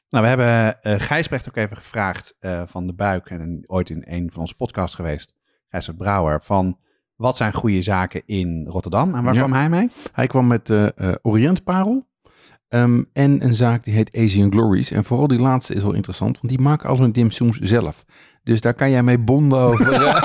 Nou, we hebben Gijsbrecht ook even gevraagd van de Buik en ooit in een van onze podcasts geweest, Gijsbrecht Brouwer, van wat zijn goede zaken in Rotterdam en waar Ja. kwam hij mee? Hij kwam met eh eh. Ehm, en een zaak die heet Asian Glories. En vooral die laatste is wel interessant, want die maken al hun dimsums zelf. Dus daar kan jij mee bonden over, eh,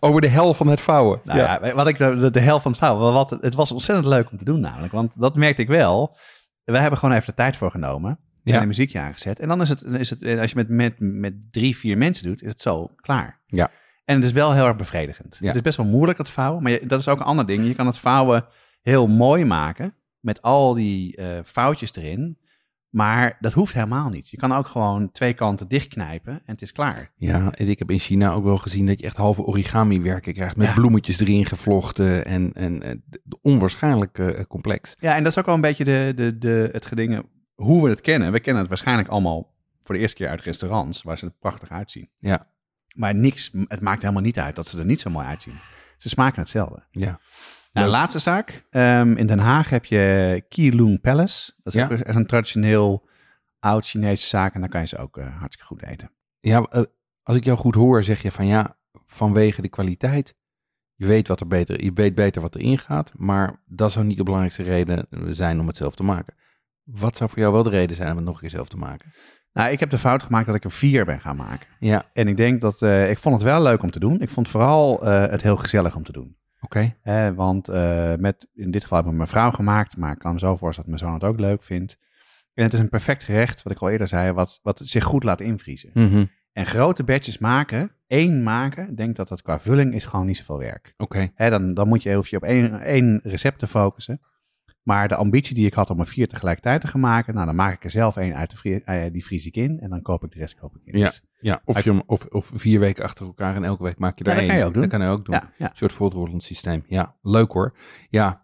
[LAUGHS] over de hel van het vouwen. Nou ja, wat ik de, de helft van het verhaal, wat, het was ontzettend leuk om te doen namelijk, want dat merkte ik wel. We hebben gewoon even de tijd voor genomen Ja. en een muziekje aangezet. En dan is het, is het eh, als je met, met, met drie, vier mensen doet, is het zo klaar. Ja. En het is wel heel erg bevredigend. Ja. Het is best wel moeilijk het vouwen, maar je- dat is ook een ander ding. Je kan het vouwen heel mooi maken met al die eh, foutjes erin. Maar dat hoeft helemaal niet. Je kan ook gewoon twee kanten dichtknijpen en het is klaar. Ja, en ik heb in China ook wel gezien dat je echt halve origami werken krijgt. Met Ja. bloemetjes erin gevlochten en, en, onwaarschijnlijk eh, complex. Ja, en dat is ook wel een beetje de, de, de, het gedingen hoe we het kennen. We kennen het waarschijnlijk allemaal voor de eerste keer uit restaurants, waar ze er prachtig uitzien. Ja. Maar niks, het maakt helemaal niet uit dat ze er niet zo mooi uitzien. Ze smaken hetzelfde. Ja. Nou, laatste zaak. Ehm, in Den Haag heb je Keelung Palace. Dat is Ja. ook een traditioneel oud Chinese zaak. En daar kan je ze ook eh, hartstikke goed eten. Ja, eh, als ik jou goed hoor, zeg je van ja, vanwege de kwaliteit. Je weet, wat er beter, je weet beter wat erin gaat, maar dat zou niet de belangrijkste reden zijn om het zelf te maken. Wat zou voor jou wel de reden zijn om het nog een keer zelf te maken? Nou, ik heb de fout gemaakt dat ik er vier ben gaan maken. Ja, En ik denk dat, eh, ik vond het wel leuk om te doen. Ik vond vooral eh, het heel gezellig om te doen. oké. Hè, want eh, met, in dit geval heb ik mijn vrouw gemaakt, maar ik kan me zo voorstellen dat mijn zoon het ook leuk vindt. En het is een perfect gerecht, wat ik al eerder zei, wat, wat zich goed laat invriezen. Mhm. En grote batches maken, één maken, denk dat dat qua vulling is gewoon niet zoveel werk. Oké. Hè, dan, dan moet je hoef je op één, één recept te focussen. Maar de ambitie die ik had om er vier tegelijkertijd te gaan maken, nou dan maak ik er zelf één uit, de eh, die vries ik in en dan koop ik de rest koop ik in. Ja. Dus, Ja, of, je, of, of vier weken achter elkaar en elke week maak je Ja, er dat één. kan je ook doen. Dat kan je ook doen. ja, ja. Een soort voortrollend systeem. Ja, leuk hoor. Ja,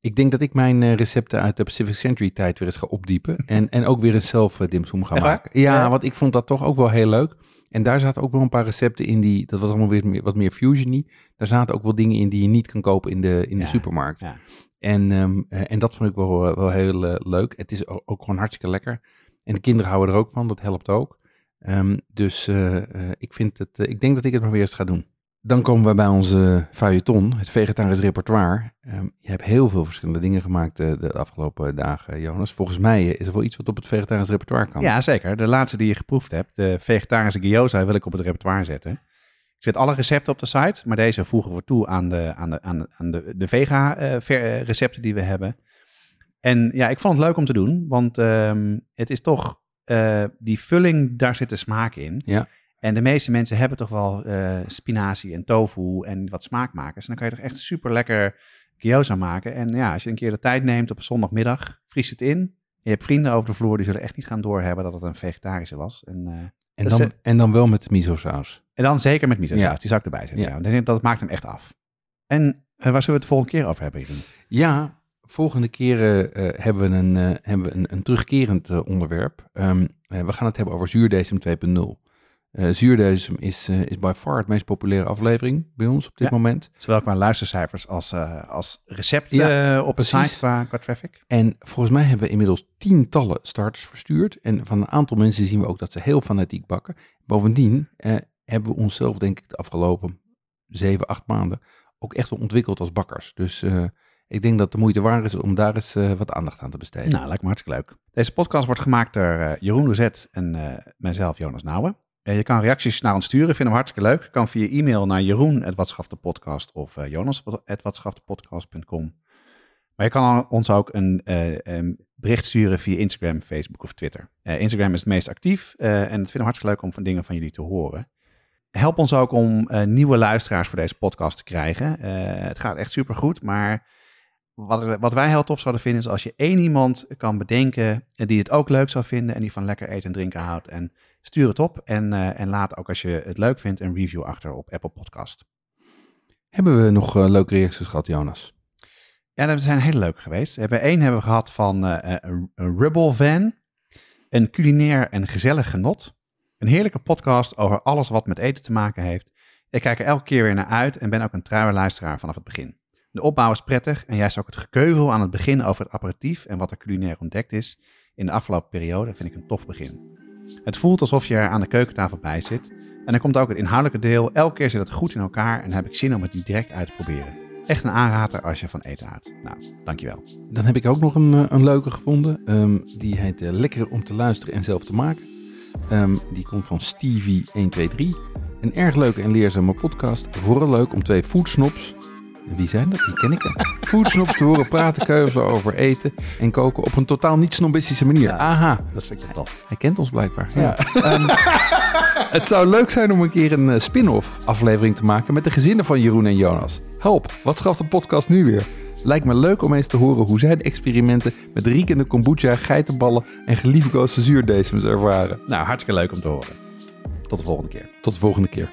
ik denk dat ik mijn eh, recepten uit de Pacific Century tijd weer eens ga opdiepen. [LAUGHS] en, en ook weer eens zelf uh, dimsum ga Echt waar? maken. Ja, Ja. want ik vond dat toch ook wel heel leuk. En daar zaten ook wel een paar recepten in die, dat was allemaal weer meer, wat meer fusiony. Daar zaten ook wel dingen in die je niet kan kopen in de, in de Ja, supermarkt. ja. En, ehm, eh, en dat vond ik wel, eh, wel heel eh, leuk. Het is ook gewoon hartstikke lekker. En de kinderen houden er ook van, dat helpt ook. Ehm, dus eh, eh, ik, vind het, eh, ik denk dat ik het maar weer eens ga doen. Dan komen we bij onze feuilleton, het vegetarisch repertoire. Ehm, je hebt heel veel verschillende dingen gemaakt eh, de afgelopen dagen, Jonas. Volgens mij eh, is er wel iets wat op het vegetarisch repertoire kan. Ja, zeker. De laatste die je geproefd hebt, de vegetarische gyoza, wil ik op het repertoire zetten. Ik zet alle recepten op de site, maar deze voegen we toe aan de, aan de, aan de, aan de, de vega-recepten die we hebben. En ja, ik vond het leuk om te doen, want ehm, het is toch, eh, die vulling, daar zit de smaak in. Ja. En de meeste mensen hebben toch wel eh, spinazie en tofu en wat smaakmakers. En dan kan je toch echt super lekker gyoza maken. En ja, als je een keer de tijd neemt op een zondagmiddag, vries het in. Je hebt vrienden over de vloer, die zullen echt niet gaan doorhebben dat het een vegetarische was. En, eh, en, dat dan, en dan wel met miso saus. en dan zeker met miso Ja. die zou ik erbij zetten. Ja. Dat maakt hem echt af. En eh, waar zullen we het de volgende keer over hebben? Ja, volgende keer hebben we een, hebben we een, een terugkerend onderwerp. Ehm, eh, we gaan het hebben over zuurdesem 2.0. Zuurdesem is, eh, is by far het meest populaire aflevering bij ons op dit Ja. moment. Zowel qua luistercijfers als, eh, als recept Ja, eh, op de precies. site qua, qua traffic. En volgens mij hebben we inmiddels tientallen starters verstuurd. En van een aantal mensen zien we ook dat ze heel fanatiek bakken. Bovendien hebben we onszelf, denk ik, de afgelopen zeven, acht maanden ook echt wel ontwikkeld als bakkers. Dus ik denk dat de moeite waard is om daar eens wat aandacht aan te besteden. Nou, lijkt me hartstikke leuk. Deze podcast wordt gemaakt door eh, Jeroen Lozet en eh, mijzelf, Jonas Nouwen. Eh, je kan reacties naar ons sturen, vinden we hartstikke leuk. Kan via e-mail naar jeroen.watschaftepodcast of uh, jonas.watschaftepodcast.com. Maar je kan ons ook een, eh, een bericht sturen via Instagram, Facebook of Twitter. Eh, Instagram is het meest actief eh, en het vinden we hartstikke leuk om van dingen van jullie te horen. Help ons ook om eh, nieuwe luisteraars voor deze podcast te krijgen. Eh, het gaat echt supergoed, maar wat, wat wij heel tof zouden vinden is als je één iemand kan bedenken die het ook leuk zou vinden en die van lekker eten en drinken houdt. En stuur het op en, uh, en laat ook als je het leuk vindt een review achter op Apple Podcast. Hebben we nog uh, leuke reacties gehad, Jonas? Ja, er zijn hele leuke geweest. We hebben één hebben we gehad van uh, een Rubble Van. Een culinair en gezellig genot. Een heerlijke podcast over alles wat met eten te maken heeft. Ik kijk er elke keer weer naar uit en ben ook een trouwe luisteraar vanaf het begin. De opbouw is prettig en juist ook het gekeuvel aan het begin over het aperitief en wat er culinair ontdekt is in de afgelopen periode vind ik een tof begin. Het voelt alsof je er aan de keukentafel bij zit en dan komt ook het inhoudelijke deel. Elke keer zit het goed in elkaar en heb ik zin om het direct uit te proberen. Echt een aanrader als je van eten houdt. Nou, dankjewel. Dan heb ik ook nog een, een leuke gevonden. Um, die heet uh, Lekker om te luisteren en zelf te maken. Um, die komt van Stevie123. Een erg leuke en leerzame podcast. Vooral leuk om twee foodsnops wie zijn dat? Die ken ik. Foodsnops te horen praten, keuvelen over eten en koken op een totaal niet snobistische manier. Ja, Aha. Dat vind ik tof. Hij kent ons blijkbaar. Ja. Ja. Um, het zou leuk zijn om een keer een uh, spin-off aflevering te maken met de gezinnen van Jeroen en Jonas. Help, wat schaft de podcast nu weer? Lijkt me leuk om eens te horen hoe zij de experimenten met riekende kombucha, geitenballen en geliefkoosde zuurdesems ervaren. Nou, hartstikke leuk om te horen. Tot de volgende keer. Tot de volgende keer.